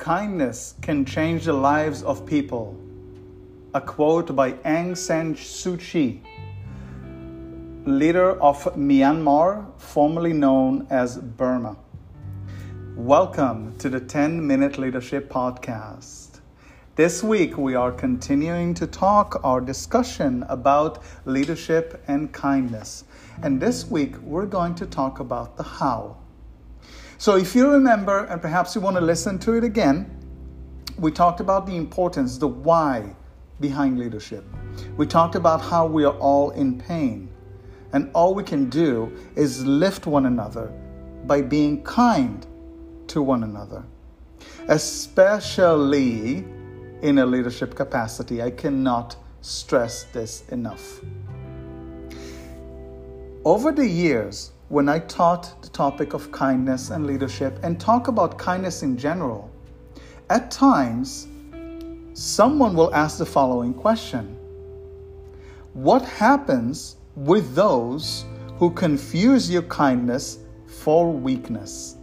Kindness can change the lives of people. A quote by Aung San Suu Kyi, leader of Myanmar, formerly known as Burma. Welcome to the 10 Minute Leadership Podcast. This week we are continuing to talk our discussion about leadership and kindness. And this week we're going to talk about the how. So, if you remember, and perhaps you want to listen to it again, we talked about the importance, the why behind leadership. We talked about how we are all in pain, and all we can do is lift one another by being kind to one another, especially in a leadership capacity. I cannot stress this enough. Over the years, when I taught the topic of kindness and leadership and talk about kindness in general, at times someone will ask the following question What happens with those who confuse your kindness for weakness?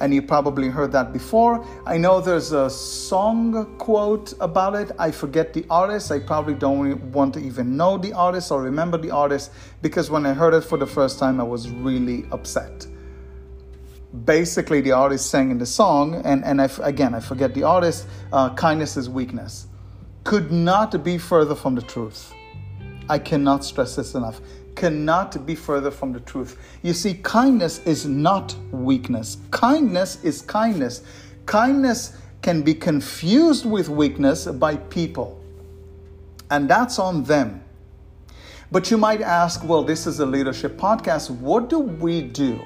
And you probably heard that before. I know there's a song quote about it. I forget the artist. I probably don't want to even know the artist or remember the artist because when I heard it for the first time, I was really upset. Basically, the artist sang in the song, and, and I, again, I forget the artist, uh, kindness is weakness. Could not be further from the truth. I cannot stress this enough cannot be further from the truth. You see, kindness is not weakness. Kindness is kindness. Kindness can be confused with weakness by people, and that's on them. But you might ask, well, this is a leadership podcast. What do we do?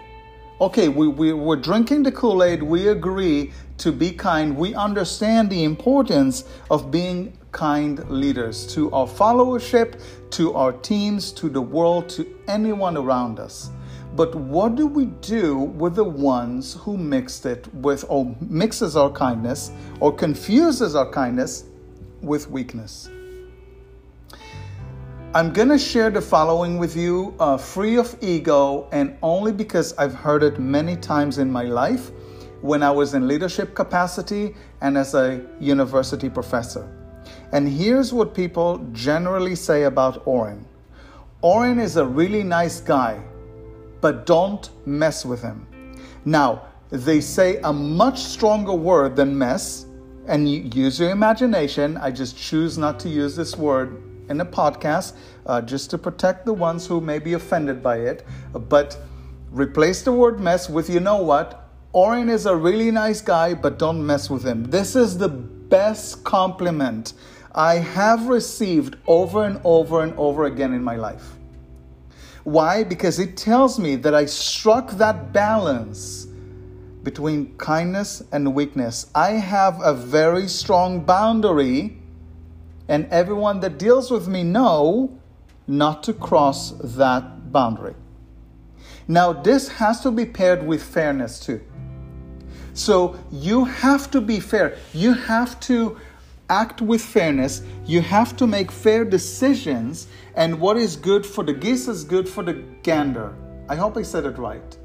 Okay, we, we, we're drinking the Kool Aid. We agree to be kind. We understand the importance of being kind leaders to our followership, to our teams, to the world, to anyone around us. But what do we do with the ones who mixed it with, or mixes our kindness, or confuses our kindness with weakness? I'm going to share the following with you, uh, free of ego, and only because I've heard it many times in my life when I was in leadership capacity and as a university professor. And here's what people generally say about Oren Oren is a really nice guy, but don't mess with him. Now, they say a much stronger word than mess, and use your imagination. I just choose not to use this word in a podcast uh, just to protect the ones who may be offended by it. But replace the word mess with you know what? Oren is a really nice guy, but don't mess with him. This is the best compliment I have received over and over and over again in my life. Why? Because it tells me that I struck that balance between kindness and weakness. I have a very strong boundary, and everyone that deals with me know not to cross that boundary. Now, this has to be paired with fairness too. So, you have to be fair. You have to act with fairness, you have to make fair decisions, and what is good for the geese is good for the gander. I hope I said it right,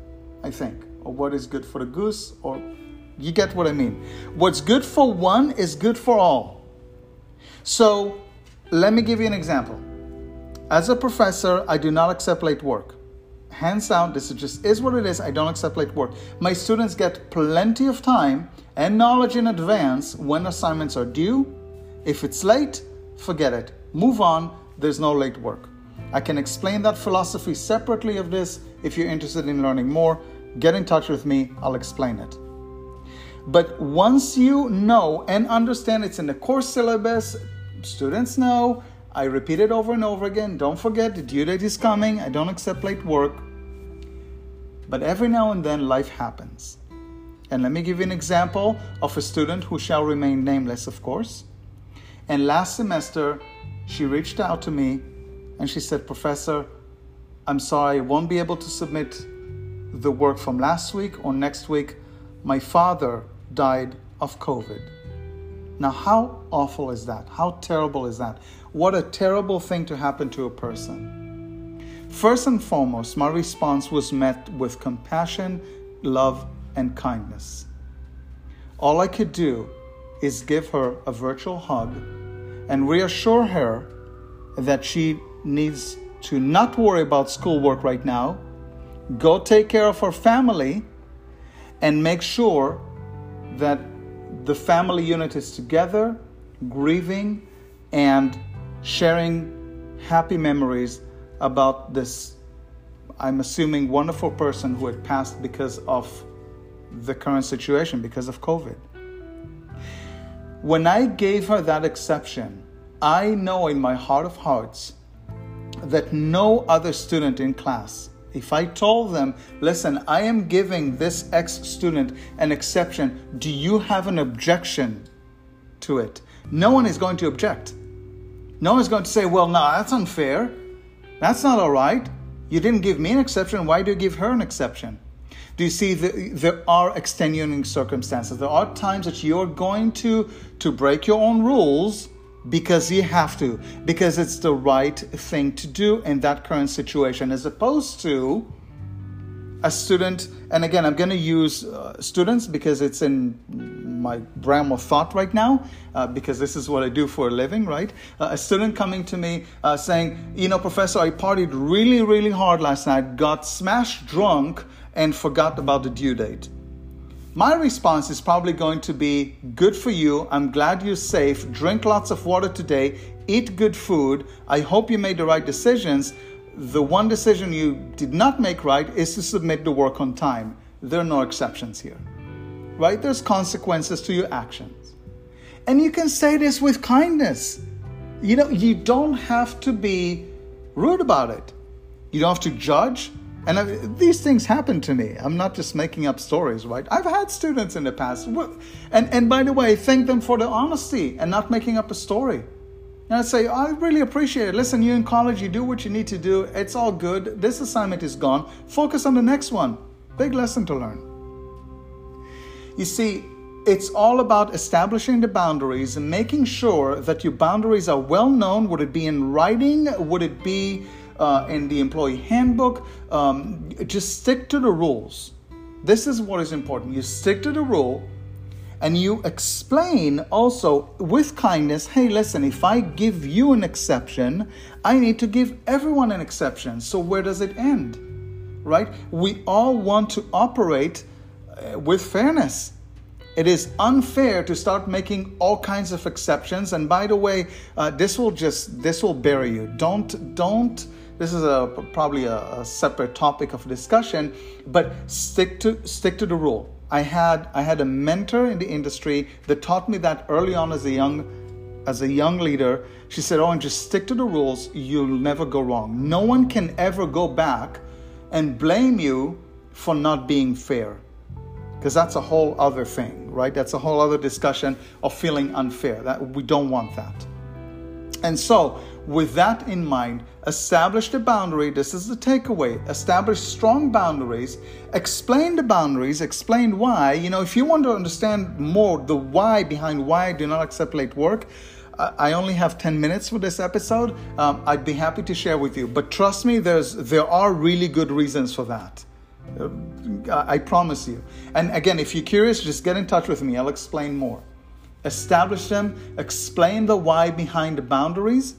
I think. Or what is good for the goose, or you get what I mean. What's good for one is good for all. So, let me give you an example. As a professor, I do not accept late work. Hands down, this is just is what it is. I don't accept late work. My students get plenty of time and knowledge in advance when assignments are due. If it's late, forget it. Move on. There's no late work. I can explain that philosophy separately of this. If you're interested in learning more, get in touch with me. I'll explain it. But once you know and understand it's in the course syllabus, students know. I repeat it over and over again. Don't forget the due date is coming. I don't accept late work. But every now and then life happens. And let me give you an example of a student who shall remain nameless, of course. And last semester, she reached out to me and she said, Professor, I'm sorry, I won't be able to submit the work from last week or next week. My father died of COVID. Now, how awful is that? How terrible is that? What a terrible thing to happen to a person. First and foremost, my response was met with compassion, love, and kindness. all I could do is give her a virtual hug and reassure her that she needs to not worry about schoolwork right now, go take care of her family, and make sure that the family unit is together, grieving, and sharing happy memories about this, I'm assuming, wonderful person who had passed because of the current situation, because of COVID. When I gave her that exception, I know in my heart of hearts that no other student in class, if I told them, listen, I am giving this ex student an exception, do you have an objection to it? No one is going to object. No one is going to say, well, no, that's unfair. That's not all right. You didn't give me an exception. Why do you give her an exception? Do you see the, there are extenuating circumstances? There are times that you're going to to break your own rules because you have to, because it's the right thing to do in that current situation, as opposed to a student. And again, I'm going to use uh, students because it's in my realm of thought right now, uh, because this is what I do for a living, right? Uh, a student coming to me uh, saying, You know, Professor, I partied really, really hard last night, got smashed drunk, and forgot about the due date. My response is probably going to be good for you. I'm glad you're safe. Drink lots of water today. Eat good food. I hope you made the right decisions. The one decision you did not make right is to submit the work on time. There are no exceptions here. Right? There's consequences to your actions. And you can say this with kindness. You know, you don't have to be rude about it. You don't have to judge. And I, these things happen to me. I'm not just making up stories, right? I've had students in the past. And, and by the way, thank them for the honesty and not making up a story. And I'd say, I really appreciate it. Listen, you're in college, you do what you need to do. It's all good. This assignment is gone. Focus on the next one. Big lesson to learn. You see, it's all about establishing the boundaries and making sure that your boundaries are well known. Would it be in writing? Would it be uh, in the employee handbook. Um, just stick to the rules. This is what is important. You stick to the rule and you explain also with kindness hey, listen, if I give you an exception, I need to give everyone an exception. So where does it end? Right? We all want to operate uh, with fairness. It is unfair to start making all kinds of exceptions. And by the way, uh, this will just this will bury you. Don't don't this is a probably a, a separate topic of discussion but stick to stick to the rule. I had i had a mentor in the industry that taught me that early on as a young as a young leader. She said oh and just stick to the rules. You'll never go wrong. No one can ever go back and blame you for not being fair. Because that's a whole other thing right? That's a whole other discussion of feeling unfair. That we don't want that and so with that in mind, establish the boundary. This is the takeaway. Establish strong boundaries. Explain the boundaries. Explain why. You know, if you want to understand more the why behind why I do not accept late work, I only have 10 minutes for this episode. Um, I'd be happy to share with you. But trust me, there's there are really good reasons for that. Uh, I promise you. And again, if you're curious, just get in touch with me. I'll explain more. Establish them, explain the why behind the boundaries,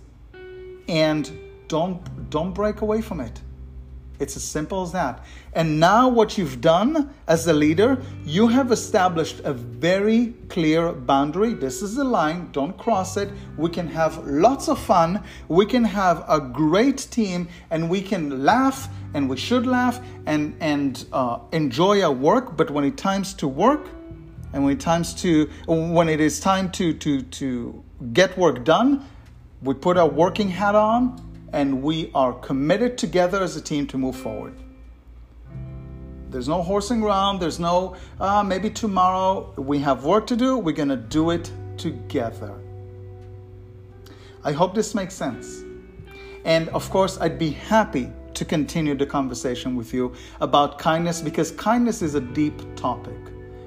and don't don't break away from it. It's as simple as that. And now what you've done as a leader you have established a very clear boundary. This is the line. Don't cross it. We can have lots of fun. We can have a great team and we can laugh and we should laugh and and uh, enjoy our work. But when it times to work and when times to when it is time to to to get work done we put our working hat on and we are committed together as a team to move forward. There's no horsing around. There's no, uh, maybe tomorrow we have work to do. We're going to do it together. I hope this makes sense. And of course, I'd be happy to continue the conversation with you about kindness because kindness is a deep topic.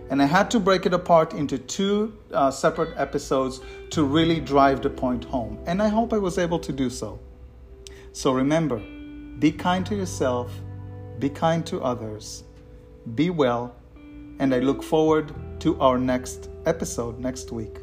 And I had to break it apart into two uh, separate episodes to really drive the point home. And I hope I was able to do so. So remember be kind to yourself, be kind to others, be well, and I look forward to our next episode next week.